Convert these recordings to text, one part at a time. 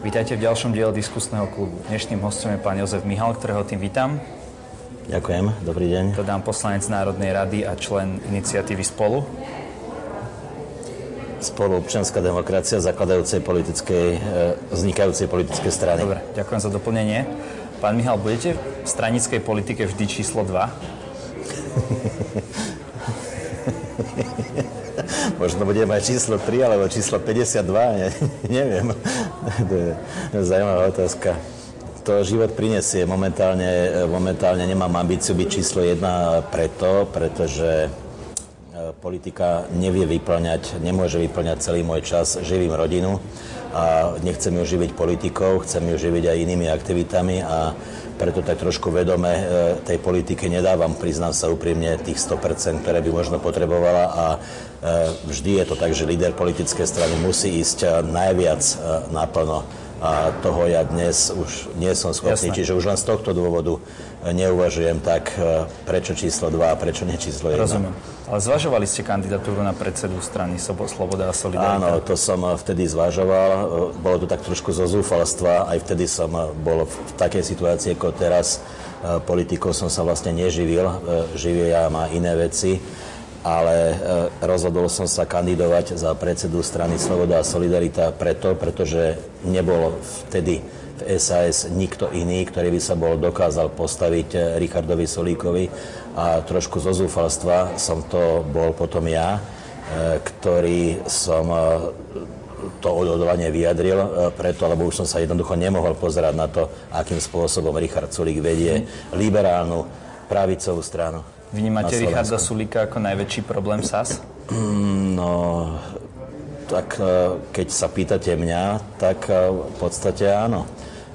Vítajte v ďalšom diele diskusného klubu. Dnešným hostom je pán Jozef Mihal, ktorého tým vítam. Ďakujem, dobrý deň. Dodám poslanec Národnej rady a člen iniciatívy Spolu. Spolu občianská demokracia zakladajúcej politickej, e, vznikajúcej politickej strany. Dobre, ďakujem za doplnenie. Pán Mihal, budete v stranickej politike vždy číslo 2? Možno bude mať číslo 3 alebo číslo 52, ne, neviem. to je zaujímavá otázka. To život prinesie. Momentálne, momentálne nemám ambíciu byť číslo 1 preto, pretože politika nevie vyplňať, nemôže vyplňať celý môj čas. Živím rodinu a nechcem ju živiť politikou, chcem ju živiť aj inými aktivitami a preto tak trošku vedome e, tej politike nedávam, priznám sa úprimne, tých 100%, ktoré by možno potrebovala a e, vždy je to tak, že líder politickej strany musí ísť e, najviac naplno a toho ja dnes už nie som schopný. Jasné. Čiže už len z tohto dôvodu neuvažujem tak, prečo číslo 2 a prečo nie číslo 1. Rozumiem. Ale zvažovali ste kandidatúru na predsedu strany Sloboda a Solidarita? Áno, to som eh, vtedy zvažoval. Bolo to tak trošku zo zúfalstva. Aj vtedy som bol v takej situácii ako teraz. Politikou som sa vlastne neživil. Živie ja má iné veci. Ale rozhodol som sa kandidovať za predsedu strany Sloboda a Solidarita preto, pretože nebol vtedy v SAS nikto iný, ktorý by sa bol dokázal postaviť Richardovi Solíkovi a trošku zo zúfalstva som to bol potom ja, e, ktorý som e, to odhodovanie vyjadril e, preto, lebo už som sa jednoducho nemohol pozerať na to, akým spôsobom Richard Sulík vedie liberálnu pravicovú stranu. Vnímate Richarda Sulíka ako najväčší problém SAS? Mm, no, tak keď sa pýtate mňa, tak v podstate áno.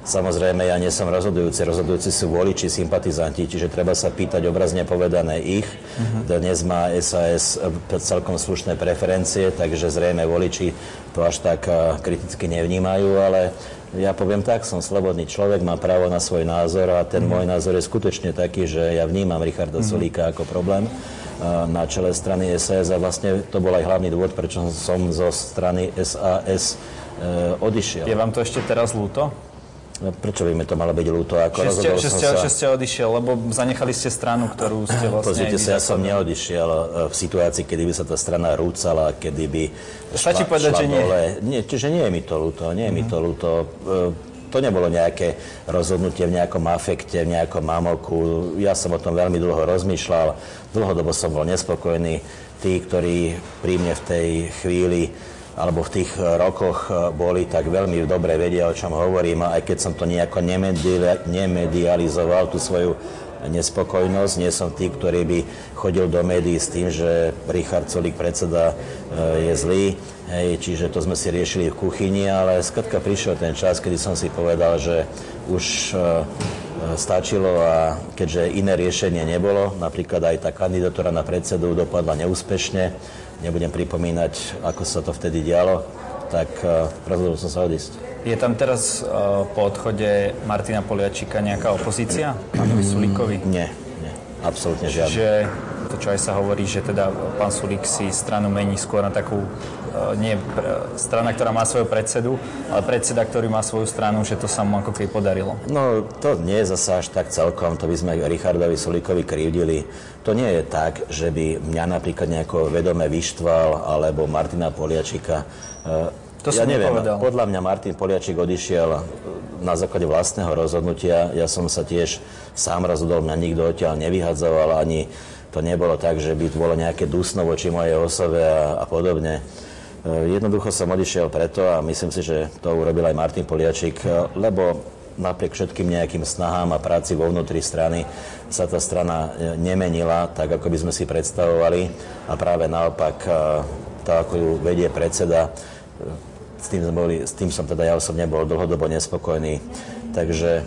Samozrejme, ja nie som rozhodujúci. Rozhodujúci sú voliči, sympatizanti, čiže treba sa pýtať obrazne povedané ich. Uh-huh. Dnes má SAS celkom slušné preferencie, takže zrejme voliči to až tak kriticky nevnímajú, ale ja poviem tak, som slobodný človek, mám právo na svoj názor a ten uh-huh. môj názor je skutočne taký, že ja vnímam Richarda uh-huh. Solíka ako problém na čele strany SAS a vlastne to bol aj hlavný dôvod, prečo som zo strany SAS e, odišiel. Je vám to ešte teraz ľúto? No, prečo by mi to malo byť ľúto? Ako že, ste, že, ste, sa... že ste odišiel, lebo zanechali ste stranu, ktorú ste vlastne... Pozrite sa, ja som neodišiel e, v situácii, kedy by sa tá strana rúcala, kedy by šla, povedať, šla že dole. Nie. nie. Čiže nie je mi to ľúto, nie je uh-huh. mi to mhm. ľúto. E, to nebolo nejaké rozhodnutie v nejakom afekte, v nejakom mamoku. Ja som o tom veľmi dlho rozmýšľal. Dlhodobo som bol nespokojný. Tí, ktorí pri mne v tej chvíli alebo v tých e, rokoch e, boli, tak veľmi dobre vedia, o čom hovorím. Aj keď som to nejako nemedializoval, tú svoju nespokojnosť. Nie som tý, ktorý by chodil do médií s tým, že Richard Solík, predseda, e, je zlý. Hej, čiže to sme si riešili v kuchyni, ale skratka prišiel ten čas, kedy som si povedal, že už stačilo a keďže iné riešenie nebolo, napríklad aj tá kandidatúra na predsedu dopadla neúspešne, nebudem pripomínať, ako sa to vtedy dialo, tak uh, rozhodol som sa odísť. Je tam teraz uh, po odchode Martina Poliačika nejaká opozícia pánovi Sulíkovi? Nie, nie, absolútne žiadna. Čiže to, čo aj sa hovorí, že teda pán Sulík si stranu mení skôr na takú E, nie strana, ktorá má svoju predsedu, ale predseda, ktorý má svoju stranu, že to sa mu ako keby podarilo. No to nie je zase až tak celkom, to by sme Richardovi Solíkovi krivdili. To nie je tak, že by mňa napríklad nejako vedome vyštval, alebo Martina Poliačika. E, to ja neviem, nepovedal. podľa mňa Martin Poliačik odišiel na základe vlastného rozhodnutia. Ja som sa tiež sám rozhodol, mňa nikto odtiaľ nevyhadzoval, ani to nebolo tak, že by bolo nejaké dusno voči mojej osobe a, a podobne. Eh, jednoducho som odišiel preto a myslím si, že to urobil aj Martin Poliačik, eh, lebo napriek všetkým nejakým snahám a práci vo vnútri strany sa tá strana eh, nemenila tak, ako by sme si predstavovali a práve naopak to, ako ju vedie predseda, s tým, boli, s tým som teda ja osobne bol dlhodobo nespokojný. Takže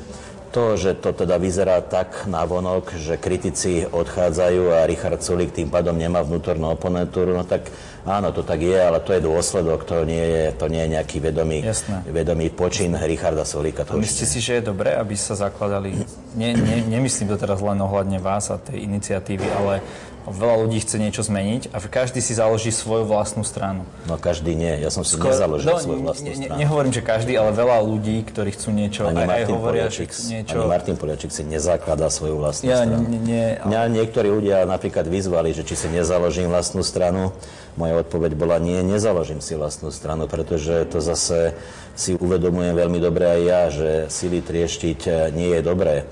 to, že to teda vyzerá tak navonok, že kritici odchádzajú a Richard Sulik tým pádom nemá vnútornú oponentúru, no tak Áno, to tak je, ale to je dôsledok, to nie je, to nie je nejaký vedomý, vedomý počin Richarda Solíka. To Myslíte si, že je dobré, aby sa zakladali, ne, ne, nemyslím to teraz len ohľadne vás a tej iniciatívy, ale veľa ľudí chce niečo zmeniť a každý si založí svoju vlastnú stranu. No každý nie, ja som si Skôr, nezaložil no, svoju vlastnú ne, stranu. Nehovorím, že každý, ale veľa ľudí, ktorí chcú niečo, ani aj, aj hovoria, Poliačik, že niečo... Ani Martin Poliačik si nezakladá svoju vlastnú ja, stranu. Nie, nie, ale... Mňa niektorí ľudia napríklad vyzvali, že či si nezaložím vlastnú stranu. Moja odpoveď bola nie, nezaložím si vlastnú stranu, pretože to zase si uvedomujem veľmi dobre aj ja, že sily trieštiť eh, nie je dobré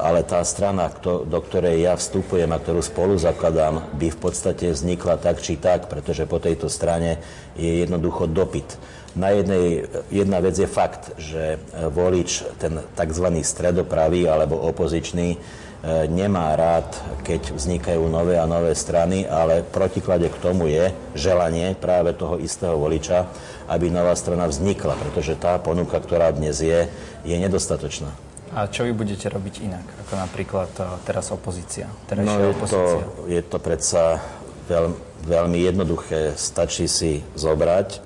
ale tá strana, do ktorej ja vstupujem a ktorú spolu zakladám, by v podstate vznikla tak či tak, pretože po tejto strane je jednoducho dopyt. Na jednej, jedna vec je fakt, že eh, volič, ten tzv. stredopravý alebo opozičný, eh, nemá rád, keď vznikajú nové a nové strany, ale protiklade k tomu je želanie práve toho istého voliča, aby nová strana vznikla, pretože tá ponuka, ktorá dnes je, je nedostatočná. A čo vy budete robiť inak, ako napríklad eh, teraz opozícia? No je opozícia? to, je to predsa veľ, veľmi jednoduché. Stačí si zobrať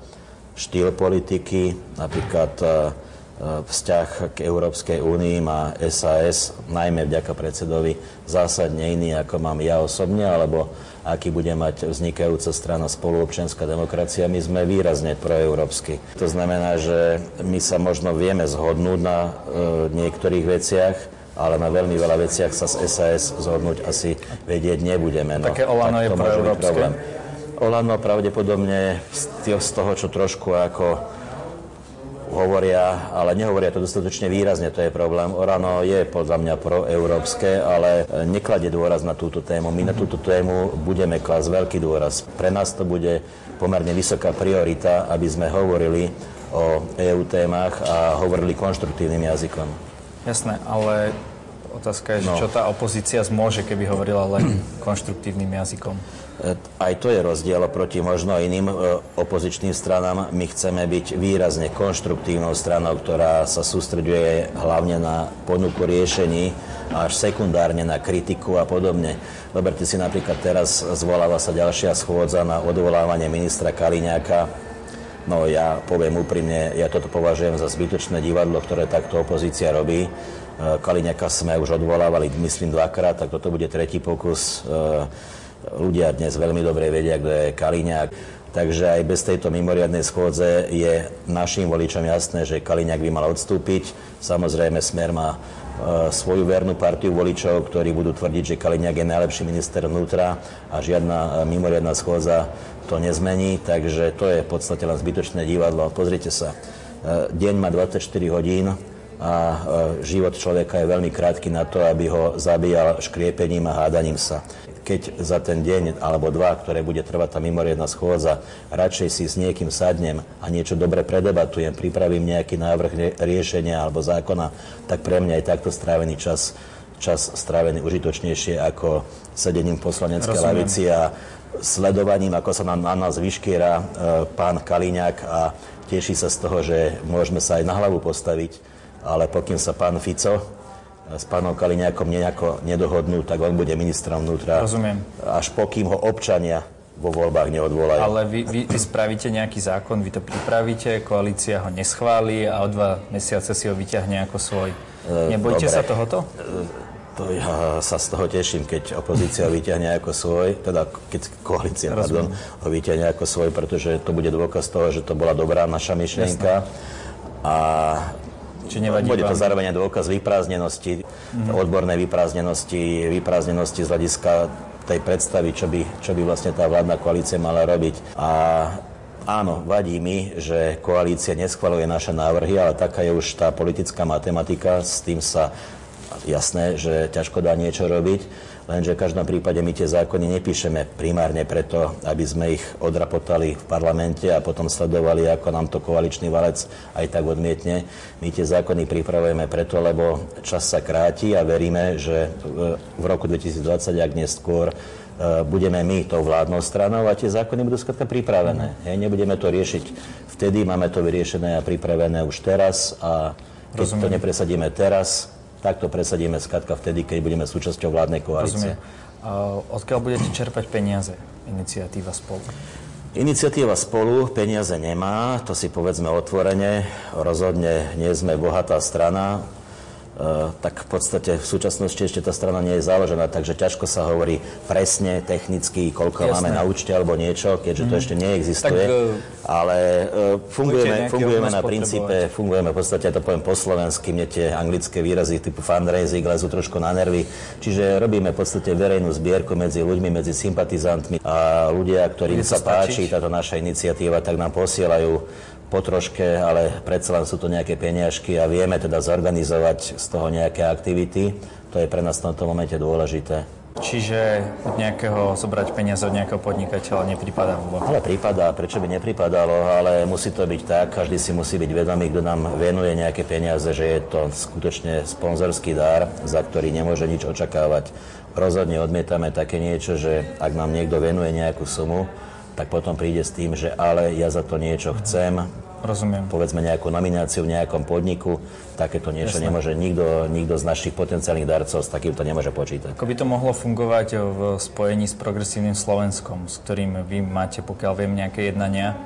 štýl politiky, napríklad eh, eh, vzťah k Európskej únii má SAS, najmä vďaka predsedovi, zásadne iný, ako mám ja osobne, alebo aký bude mať vznikajúca strana spoluobčianská demokracia, my sme výrazne proeurópsky. To znamená, že my sa možno vieme zhodnúť na e, niektorých veciach, ale na veľmi veľa veciach sa z SAS zhodnúť asi vedieť nebudeme. No, Také Olano je proeurópske? Olano pravdepodobne z toho, čo trošku ako hovoria, ale nehovoria to dostatočne výrazne, to je problém. Orano je podľa mňa proeurópske, ale nekladie dôraz na túto tému. My na túto tému budeme klásť veľký dôraz. Pre nás to bude pomerne vysoká priorita, aby sme hovorili o EU témach a hovorili konštruktívnym jazykom. Jasné, ale otázka je, no. čo tá opozícia zmôže, keby hovorila len konštruktívnym jazykom. E, aj to je rozdiel proti možno iným e, opozičným stranám. My chceme byť výrazne konštruktívnou stranou, ktorá sa sústreďuje hlavne na ponuku riešení, až sekundárne na kritiku a podobne. Zoberte si napríklad teraz zvoláva sa ďalšia schôdza na odvolávanie ministra Kaliňáka. No ja poviem úprimne, ja toto považujem za zbytočné divadlo, ktoré takto opozícia robí. E, Kaliňáka sme už odvolávali, myslím, dvakrát, tak toto bude tretí pokus Ľudia dnes veľmi dobre vedia, kto je Kaliňák. Takže aj bez tejto mimoriadnej schôdze je našim voličom jasné, že Kaliňák by mal odstúpiť. Samozrejme, Smer má e, svoju vernú partiu voličov, ktorí budú tvrdiť, že Kaliňák je najlepší minister vnútra a žiadna e, mimoriadná schôdza to nezmení, takže to je v podstate len zbytočné divadlo. Pozrite sa, e, deň má 24 hodín a život človeka je veľmi krátky na to, aby ho zabíjal škriepením a hádaním sa. Keď za ten deň alebo dva, ktoré bude trvať tá mimoriadná schôdza, radšej si s niekým sadnem a niečo dobre predebatujem, pripravím nejaký návrh riešenia alebo zákona, tak pre mňa je takto strávený čas, čas strávený užitočnejšie ako sedením v poslaneckej lavici a sledovaním, ako sa nám na nás vyškiera e, pán Kaliňák a teší sa z toho, že môžeme sa aj na hlavu postaviť, ale pokým sa pán Fico s pánom Kaliňákom nejako nedohodnú, tak on bude ministrom vnútra. Rozumiem. Až pokým ho občania vo voľbách neodvolajú. Ale vy, vy, vy spravíte nejaký zákon, vy to pripravíte, koalícia ho neschváli a o dva mesiace si ho vyťahne ako svoj. E, Nebojte Dobre. sa tohoto? E, to ja sa z toho teším, keď opozícia vyťahne ako svoj, teda keď koalícia pardon, ho vyťahne ako svoj, pretože to bude dôkaz toho, že to bola dobrá naša myšlienka. Jasne. A či nevadí Bude to vám... zároveň dôkaz vyprázdnenosti, mm. odbornej vyprázdnenosti, vyprázdnenosti z hľadiska tej predstavy, čo by, čo by vlastne tá vládna koalícia mala robiť. A áno, vadí mi, že koalícia neschvaluje naše návrhy, ale taká je už tá politická matematika, s tým sa jasné, že ťažko dá niečo robiť. Lenže v každom prípade my tie zákony nepíšeme primárne preto, aby sme ich odrapotali v parlamente a potom sledovali, ako nám to koaličný valec aj tak odmietne. My tie zákony pripravujeme preto, lebo čas sa kráti a veríme, že v roku 2020, ak neskôr, e, budeme my tou vládnou stranou a tie zákony budú skladka pripravené. Hej, nebudeme to riešiť vtedy, máme to vyriešené a pripravené už teraz a keď Rozumiem. to nepresadíme teraz, tak to presadíme skladka vtedy, keď budeme súčasťou vládnej koalície. Rozumiem. Odkiaľ budete čerpať peniaze? Iniciatíva spolu. Iniciatíva spolu peniaze nemá, to si povedzme otvorene. Rozhodne nie sme bohatá strana. Tak v podstate v súčasnosti ešte tá strana nie je založená, takže ťažko sa hovorí presne, technicky, koľko Jasné. máme na účte alebo niečo, keďže mm. to mhm. ešte neexistuje. Tak, e, ale uh, fungujeme, fungujeme na princípe, fungujeme v podstate, to poviem po slovensky, mne tie anglické výrazy typu fundraising lezú trošku na nervy. Čiže robíme v podstate verejnú zbierku medzi ľuďmi, medzi sympatizantmi a ľudia, ktorým sa páči táto naša iniciatíva, tak nám posielajú po troške, ale predsa len sú to nejaké peniažky a vieme teda zorganizovať z toho nejaké aktivity. To je pre nás v tomto momente dôležité. Čiže od nejakého, zobrať peniaze od nejakého podnikateľa nepripadá vôbec? Ale prípada, prečo by nepripadalo, ale musí to byť tak, každý si musí byť vedomý, kto nám venuje nejaké peniaze, že je to skutočne sponzorský dar, za ktorý nemôže nič očakávať. Rozhodne odmietame také niečo, že ak nám niekto venuje nejakú sumu, tak potom príde s tým, že ale ja za to niečo chcem, Rozumiem. povedzme nejakú nomináciu v nejakom podniku, takéto niečo Jasne. nemôže nikto, nikto z našich potenciálnych darcov s takýmto nemôže počítať. Ako by to mohlo fungovať v spojení s progresívnym Slovenskom, s ktorým vy máte, pokiaľ viem, nejaké jednania?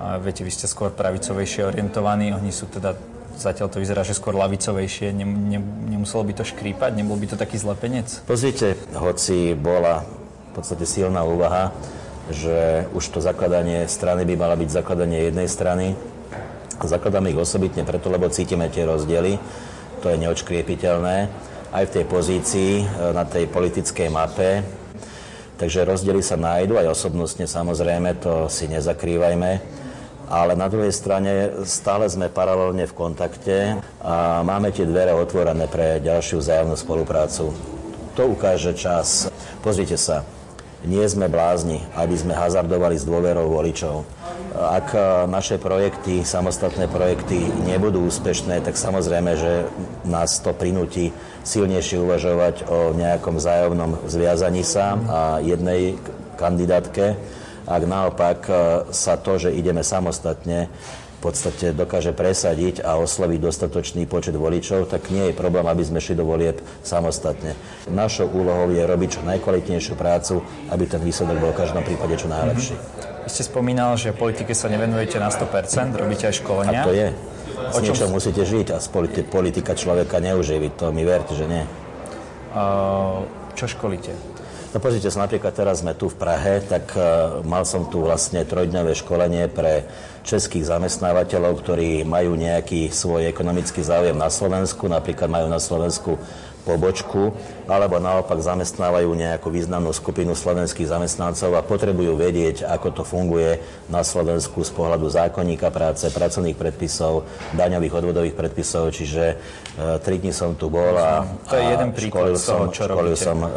A viete, vy ste skôr pravicovejšie orientovaní, oni sú teda zatiaľ to vyzerá, že skôr lavicovejšie. Ne, ne, nemuselo by to škrípať? Nebol by to taký zlepenec? Pozrite, hoci bola v podstate silná úvaha, že už to zakladanie strany by mala byť zakladanie jednej strany. Zakladáme ich osobitne preto, lebo cítime tie rozdiely. To je neočkriepiteľné aj v tej pozícii e, na tej politickej mape. Takže rozdiely sa nájdu aj osobnostne samozrejme, to si nezakrývajme. Ale na druhej strane stále sme paralelne v kontakte a máme tie dvere otvorené pre ďalšiu vzájomnú spoluprácu. To ukáže čas. Pozrite sa, nie sme blázni, aby sme hazardovali s dôverou voličov. Ak e, naše projekty, samostatné projekty nebudú úspešné, tak samozrejme, že nás to prinúti silnejšie uvažovať o nejakom vzájomnom zviazaní sa a jednej kandidátke. Ak naopak e, sa to, že ideme samostatne, v podstate dokáže presadiť a osloviť dostatočný počet voličov, tak nie je problém, aby sme šli do volieb samostatne. Našou úlohou je robiť čo najkvalitnejšiu prácu, aby ten výsledok bol v každom prípade čo najlepší. Mm-hmm. Vy ste spomínal, že politike sa nevenujete na 100%, robíte aj školenia. A to je. Z niečo musíte žiť a z politika človeka neuživiť, to mi verte, že nie. Uh, čo školíte? No pozrite sa, napríklad teraz sme tu v Prahe, tak uh, mal som tu vlastne trojdňové školenie pre českých zamestnávateľov, ktorí majú nejaký svoj ekonomický záujem na Slovensku, napríklad majú na Slovensku pobočku, alebo naopak zamestnávajú nejakú významnú skupinu slovenských zamestnancov a potrebujú vedieť, ako to funguje na Slovensku z pohľadu zákonníka práce, pracovných predpisov, daňových odvodových predpisov, čiže e, tri dní som tu bol a, to je jeden príklad školil som, čo školil som e,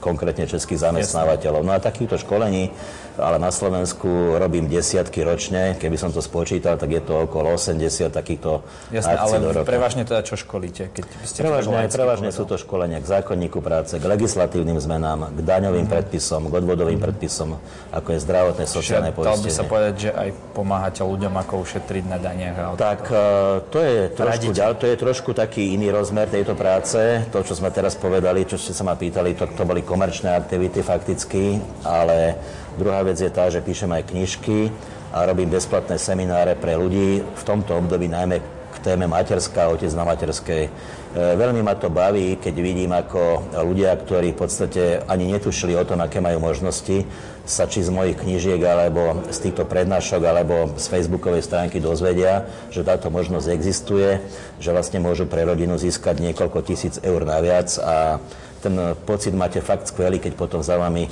konkrétne českých zamestnávateľov. No a takýchto školení, ale na Slovensku robím desiatky ročne. Keby som to spočítal, tak je to okolo 80 takýchto Jasné, akcií ale do roka. prevažne teda čo školíte? Keď ste prevažne, prevažne sú to školenia k zákonníku práce, k legislatívnym zmenám, k daňovým mm. predpisom, k odvodovým mm. predpisom, ako je zdravotné, sociálne poistenie. Dal by sa povedať, že aj pomáhate ľuďom, ako ušetriť na daniach. A tak uh, to je, trošku, to je trošku taký iný rozmer tejto práce. To, čo sme teraz povedali, čo ste sa ma pýtali, to, to boli komerčné aktivity fakticky, ale druhá vec je tá, že píšem aj knižky a robím bezplatné semináre pre ľudí, v tomto období najmä k téme materská, otec na materskej. E, veľmi ma to baví, keď vidím, ako ľudia, ktorí v podstate ani netušili o tom, aké majú možnosti, sa či z mojich knižiek, alebo z týchto prednášok, alebo z facebookovej stránky dozvedia, že táto možnosť existuje, že vlastne môžu pre rodinu získať niekoľko tisíc eur naviac a ten pocit máte fakt skvelý, keď potom za vami e,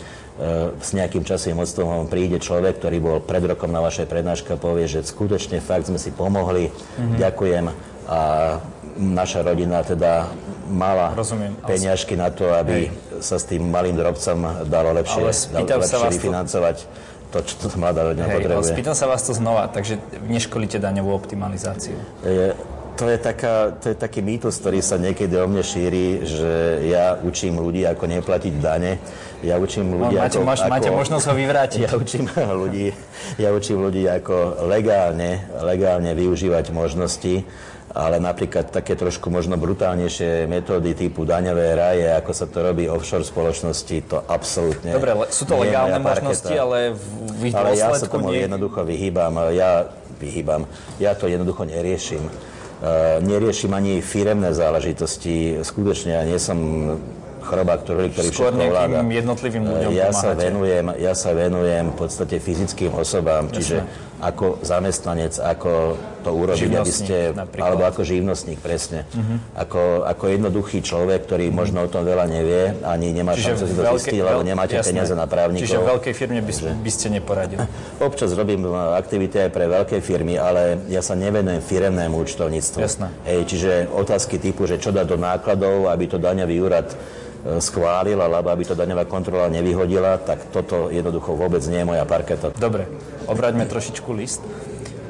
s nejakým časovým odstupom príde človek, ktorý bol pred rokom na vašej prednáške a povie, že skutočne fakt sme si pomohli, mm-hmm. ďakujem a naša rodina teda mala Rozumiem, peňažky na to, aby hej. sa s tým malým drobcom dalo lepšie, dalo lepšie vyfinancovať to, čo mladá rodina hej, potrebuje. Spýtam sa vás to znova, takže neškolíte daňovú optimalizáciu. Je, to je, taká, to je taký mýtus, ktorý sa niekedy o mne šíri, že ja učím ľudí, ako neplatiť dane. Ja učím ľudí, no, máte, ako, mož, ako... Máte možnosť ho vyvrátiť. Ja učím ľudí, ja učím ľudí, ako legálne, legálne využívať možnosti, ale napríklad také trošku možno brutálnejšie metódy typu daňové raje, ako sa to robí offshore spoločnosti, to absolútne Dobre, sú to legálne možnosti, ale v ich Ale ja sa tomu nie... jednoducho vyhýbam. Ja vyhýbam. Ja to jednoducho neriešim neriešim ani firemné záležitosti. Skutočne ja nie som choroba, ktorý, ktorý Skôr všetko ovláda. jednotlivým ľuďom ja sa, pomáhate. venujem, ja sa venujem v podstate fyzickým osobám, čiže ako zamestnanec, ako to urobiť, aby ste, napríklad. alebo ako živnostník, presne. Ako, ako jednoduchý človek, ktorý možno o tom veľa nevie, ani nemá šancu si to zistiť, lebo nemáte jasné. peniaze na právnikov. Čiže veľkej firme by, by ste neporadili. Občas robím uh, aktivity aj pre veľké firmy, ale ja sa nevenujem firemnému účtovníctvu. Jasné. Hej, čiže otázky typu, že čo dá do nákladov, aby to daňový úrad e, schválil, alebo aby to daňová kontrola nevyhodila, tak toto jednoducho vôbec nie je moja parketa. Dobre, obraťme trošičku list.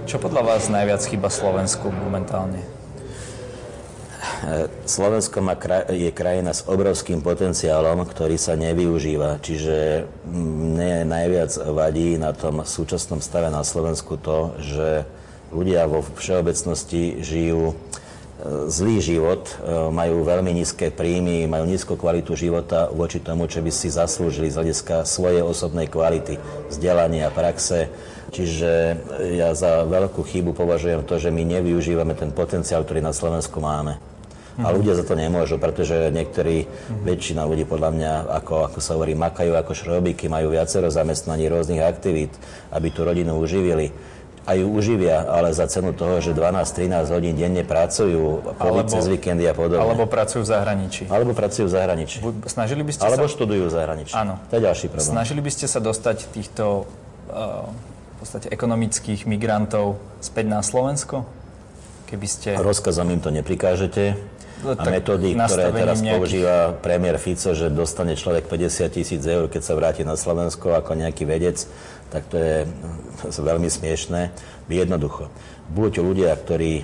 Čo podľa vás najviac chýba Slovensku momentálne? Slovensko má je krajina s obrovským potenciálom, ktorý sa nevyužíva. Čiže mne najviac vadí na tom súčasnom stave na Slovensku to, že ľudia vo všeobecnosti žijú e, zlý život, e, majú veľmi nízke príjmy, majú nízku kvalitu života voči tomu, čo by si zaslúžili z hľadiska svojej osobnej kvality, vzdelania, praxe. Čiže ja za veľkú chybu považujem to, že my nevyužívame ten potenciál, ktorý na Slovensku máme. A ľudia za to nemôžu, pretože niektorí, väčšina ľudí podľa mňa, ako, ako sa hovorí, makajú ako šrobíky, majú viacero zamestnaní rôznych aktivít, aby tú rodinu uživili. A ju uživia, ale za cenu toho, že 12-13 hodín denne pracujú, alebo, cez víkendy a podobne. Alebo pracujú v zahraničí. alebo pracujú v zahraničí. Snažili by ste Alebo sa... študujú v zahraničí. Áno. To je ďalší problém. Snažili by ste sa dostať týchto uh, v podstate ekonomických migrantov späť na Slovensko? Keby ste... Rozkazom im to neprikážete. No, A metódy, ktoré teraz nejakých- používa premiér Fico, že dostane človek 50 tisíc eur, keď sa vráti na Slovensko ako nejaký vedec, tak to je, to je veľmi smiešné. Jednoducho. Buď ľudia, ktorí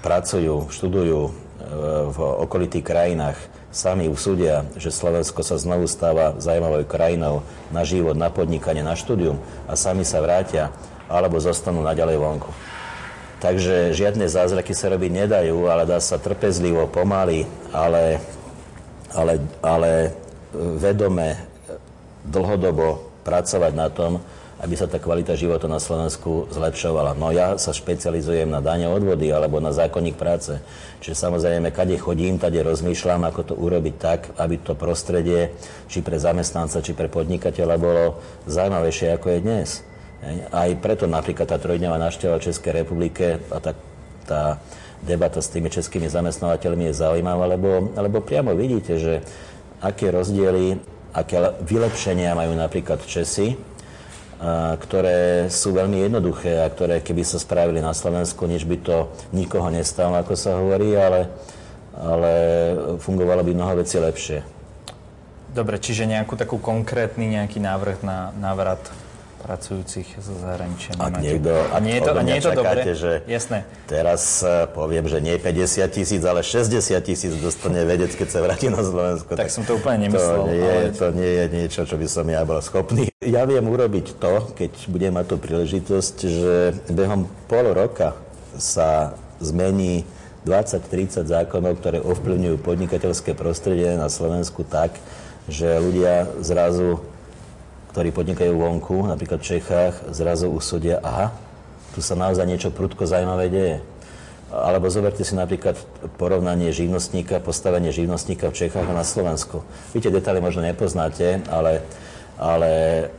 pracujú, študujú e, v okolitých krajinách, sami usúdia, že Slovensko sa znovu stáva zaujímavou krajinou na život, na podnikanie, na štúdium a sami sa vrátia, alebo zostanú naďalej vonku. Takže žiadne zázraky sa robiť nedajú, ale dá sa trpezlivo, pomaly, ale, ale, ale vedome, dlhodobo pracovať na tom, aby sa tá kvalita života na Slovensku zlepšovala. No ja sa špecializujem na dane odvody alebo na zákonník práce. Čiže samozrejme, kade chodím, tade rozmýšľam, ako to urobiť tak, aby to prostredie, či pre zamestnanca, či pre podnikateľa bolo zaujímavejšie, ako je dnes. Aj preto napríklad tá trojdňová návšteva Českej republike a tá, tá debata s tými českými zamestnávateľmi je zaujímavá, lebo, lebo priamo vidíte, že aké rozdiely, aké vylepšenia majú napríklad Česi, ktoré sú veľmi jednoduché a ktoré keby sa spravili na Slovensku, nič by to nikoho nestalo, ako sa hovorí, ale, ale fungovalo by mnoho vecí lepšie. Dobre, čiže nejakú takú konkrétny nejaký návrh na návrat pracujúcich zo zahraničia Ak nemáte? niekto, a nie je to, a nie je to dobre? že Jasné. teraz eh, poviem, že nie 50 tisíc, ale 60 tisíc dostane vedec, keď sa vráti na Slovensko. Tak som to úplne nemyslel, To nie, je, ale- to nie je niečo, čo by som ja bol schopný. Ja viem urobiť to, keď budem mať tú príležitosť, že behom pol roka sa zmení 20-30 zákonov, ktoré ovplyvňujú podnikateľské prostredie na Slovensku tak, že ľudia zrazu ktorí podnikajú vonku, napríklad v Čechách, zrazu usúdia, aha, tu sa naozaj niečo prudko zaujímavé deje. Alebo zoberte si napríklad porovnanie živnostníka, postavenie živnostníka v Čechách a na Slovensku. Viete, detaily možno nepoznáte, ale, ale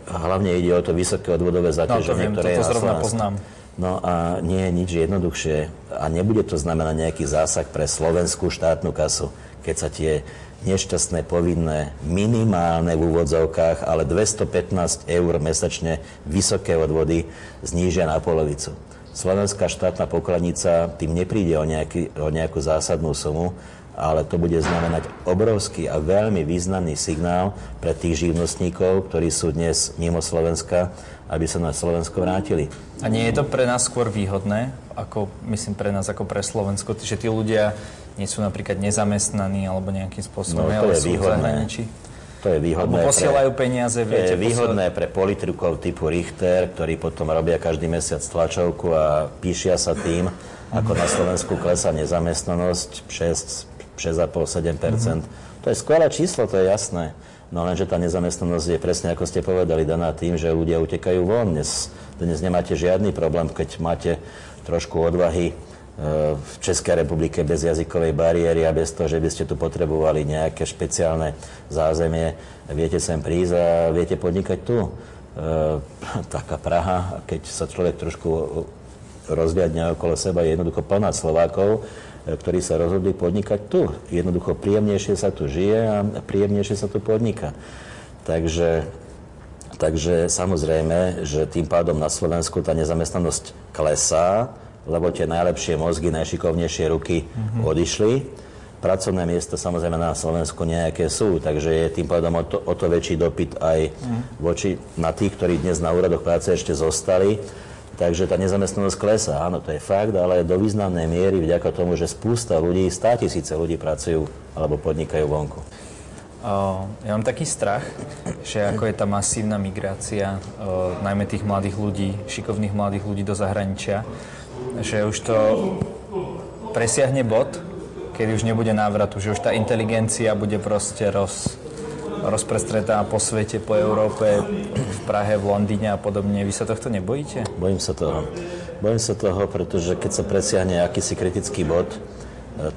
hlavne ide o to vysoké odvodové viem, zaťaženie, ktoré toto je na Slovensku. poznám. No a nie je nič jednoduchšie a nebude to znamenať nejaký zásah pre slovenskú štátnu kasu, keď sa tie nešťastné povinné minimálne v úvodzovkách, ale 215 eur mesačne vysoké odvody znížia na polovicu. Slovenská štátna pokladnica tým nepríde o, nejaký, o nejakú zásadnú sumu, ale to bude znamenať obrovský a veľmi významný signál pre tých živnostníkov, ktorí sú dnes mimo Slovenska, aby sa na Slovensko vrátili. A nie je to pre nás skôr výhodné, ako, myslím pre nás ako pre Slovensko, že tí ľudia nie sú napríklad nezamestnaní alebo nejakým spôsobom, No, to ale je sú v výhodné. zahraničí? To je výhodné Alebo posielajú pre, peniaze, to viete, je výhodné pre politikov typu Richter, ktorí potom robia každý mesiac tlačovku a píšia sa tým, ako na Slovensku klesá nezamestnanosť 6, 6,5-7% To je skvelé číslo, to je jasné. No lenže tá nezamestnanosť je presne, ako ste povedali, daná tým, že ľudia utekajú von. Dnes, dnes nemáte žiadny problém, keď máte trošku odvahy v Českej republike bez jazykovej bariéry a bez toho, že by ste tu potrebovali nejaké špeciálne zázemie, viete sem prísť a viete podnikať tu. E, taká Praha, keď sa človek trošku rozviadne okolo seba, je jednoducho plná Slovákov, e, ktorí sa rozhodli podnikať tu. Jednoducho príjemnejšie sa tu žije a príjemnejšie sa tu podniká. Takže, takže samozrejme, že tým pádom na Slovensku tá nezamestnanosť klesá, lebo tie najlepšie mozgy, najšikovnejšie ruky mm-hmm. odišli. Pracovné miesta samozrejme na Slovensku nejaké sú, takže je tým pádom o to, o to väčší dopyt aj mm. voči na tých, ktorí dnes na úradoch práce ešte zostali. Takže tá nezamestnanosť klesá, áno, to je fakt, ale do významnej miery vďaka tomu, že spústa ľudí, stá tisíce ľudí pracujú alebo podnikajú vonku. Uh, ja mám taký strach, že ako je tá masívna migrácia, najmä tých mladých ľudí, šikovných mladých ľudí do zahraničia, že už to presiahne bod, kedy už nebude návratu, že už tá inteligencia bude proste roz, rozprestretá po svete, po Európe, v Prahe, v Londýne a podobne. Vy sa tohto nebojíte? Bojím sa toho. Bojím sa toho, pretože keď sa presiahne akýsi kritický bod, e,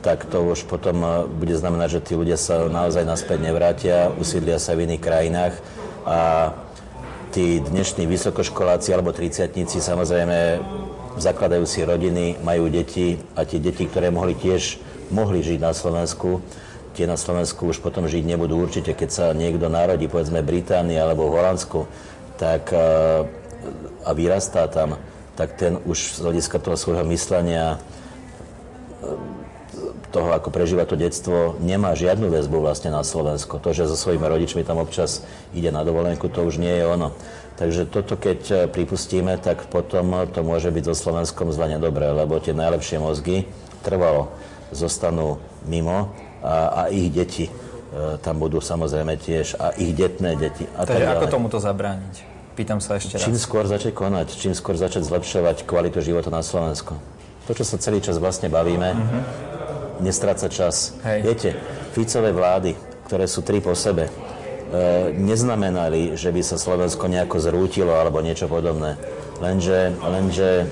tak to už potom e, bude znamenať, že tí ľudia sa naozaj naspäť nevrátia, usídlia sa v iných krajinách a tí dnešní vysokoškoláci alebo triciatníci samozrejme zakladajú si rodiny, majú deti a tie deti, ktoré mohli tiež mohli žiť na Slovensku, tie na Slovensku už potom žiť nebudú určite. Keď sa niekto narodí, povedzme Británii alebo v Holandsku, tak a vyrastá tam, tak ten už z hľadiska toho svojho myslenia toho, ako prežíva to detstvo, nemá žiadnu väzbu vlastne na Slovensko. To, že so svojimi rodičmi tam občas ide na dovolenku, to už nie je ono. Takže toto keď e, pripustíme, tak potom to môže byť so Slovenskom zle nedobré, lebo tie najlepšie mozgy trvalo zostanú mimo a, a ich deti e, tam budú samozrejme tiež a ich detné deti. A Takže tak ako tomuto zabrániť? Pýtam sa ešte raz. Čím skôr začať konať, čím skôr začať zlepšovať kvalitu života na Slovensku. To, čo sa celý čas vlastne bavíme, mm-hmm. Nestráca čas. Hej. Viete, Ficové vlády, ktoré sú tri po sebe, E, neznamenali, že by sa Slovensko nejako zrútilo alebo niečo podobné. Lenže, lenže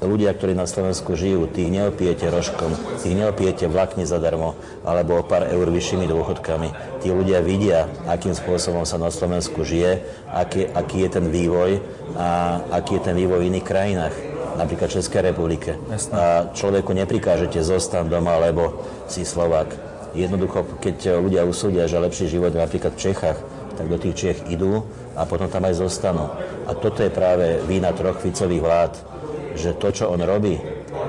ľudia, ktorí na Slovensku žijú, tých neopijete rožkom, tých neopijete vlakne zadarmo alebo o pár eur vyššími dôchodkami. Tí ľudia vidia, akým spôsobom sa na Slovensku žije, aký, aký je ten vývoj a aký je ten vývoj v iných krajinách napríklad Českej republike. Jasne. A človeku neprikážete zostan doma, lebo si Slovák Jednoducho, keď ľudia usúdia, že lepší život je napríklad v Čechách, tak do tých Čech idú a potom tam aj zostanú. A toto je práve vína troch Ficových vlád, že to, čo on robí,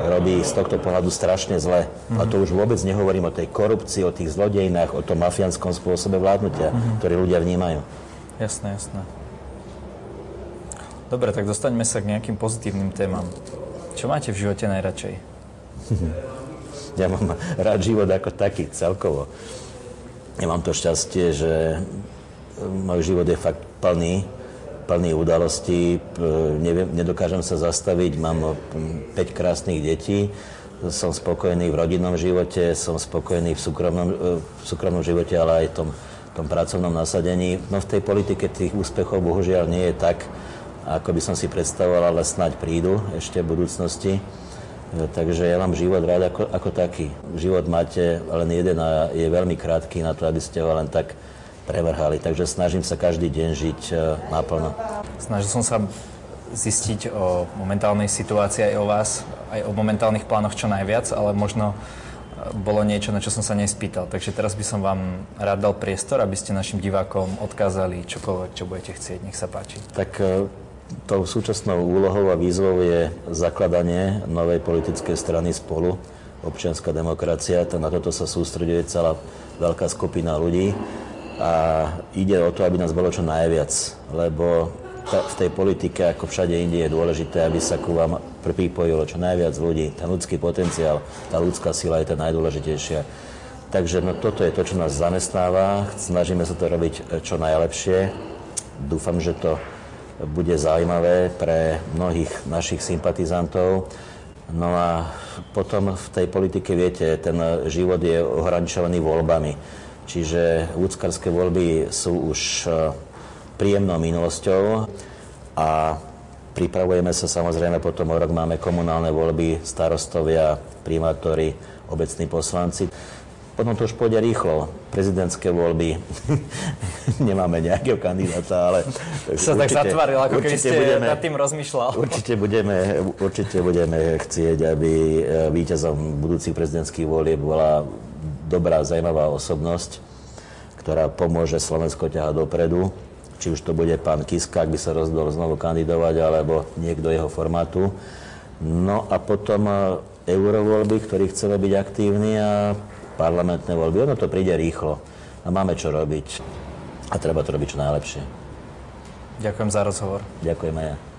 robí z tohto pohľadu strašne zle. Mm-hmm. A to už vôbec nehovorím o tej korupcii, o tých zlodejinách, o tom mafiánskom spôsobe vládnutia, mm-hmm. ktorý ľudia vnímajú. Jasné, jasné. Dobre, tak dostaňme sa k nejakým pozitívnym témam. Čo máte v živote najradšej? ja mám rád život ako taký, celkovo. Ja mám to šťastie, že môj život je fakt plný, plný udalostí, neviem, nedokážem sa zastaviť, mám 5 krásnych detí, som spokojný v rodinnom živote, som spokojný v súkromnom, e, v súkromnom živote, ale aj v tom, tom pracovnom nasadení. No v tej politike tých úspechov bohužiaľ nie je tak, ako by som si predstavoval, ale snáď prídu ešte v budúcnosti. Takže ja mám život rád ako, ako taký. Život máte len jeden a je veľmi krátky na to, aby ste ho len tak prevrhali. Takže snažím sa každý deň žiť e, naplno. Snažil som sa zistiť o momentálnej situácii aj o vás, aj o momentálnych plánoch čo najviac, ale možno e, bolo niečo, na čo som sa nespýtal. Takže teraz by som vám rád dal priestor, aby ste našim divákom odkázali čokoľvek, čo budete chcieť. Nech sa páči. Tak e, tou súčasnou úlohou a výzvou je zakladanie novej politickej strany spolu, občianská demokracia. Na toto sa sústreduje celá veľká skupina ľudí a ide o to, aby nás bolo čo najviac, lebo v tej politike, ako všade inde, je dôležité, aby sa ku vám pripojilo čo najviac ľudí. Ten ľudský potenciál, tá ľudská sila je tá najdôležitejšia. Takže no, toto je to, čo nás zamestnáva. Snažíme sa to robiť čo najlepšie. Dúfam, že to bude zaujímavé pre mnohých našich sympatizantov. No a potom v tej politike, viete, ten život je ohraničovaný voľbami. Čiže ľudskarské voľby sú už e, príjemnou minulosťou a pripravujeme sa samozrejme, potom o rok máme komunálne voľby, starostovia, primátori, obecní poslanci. Potom to už pôjde rýchlo. Prezidentské voľby. Nemáme nejakého kandidáta, ale... Sa určite, tak zatvaril, ako keby ste budeme, nad tým rozmýšľal. Určite budeme, určite budeme chcieť, aby e, víťazom budúcich prezidentských volieb bola dobrá, zaujímavá osobnosť, ktorá pomôže Slovensko ťahať dopredu. Či už to bude pán Kiska, ak by sa rozhodol znovu kandidovať, alebo niekto jeho formátu. No a potom e, eurovoľby, ktorí chceme byť aktívni a parlamentné voľby. Ono to príde rýchlo a máme čo robiť a treba to robiť čo najlepšie. Ďakujem za rozhovor. Ďakujem aj ja.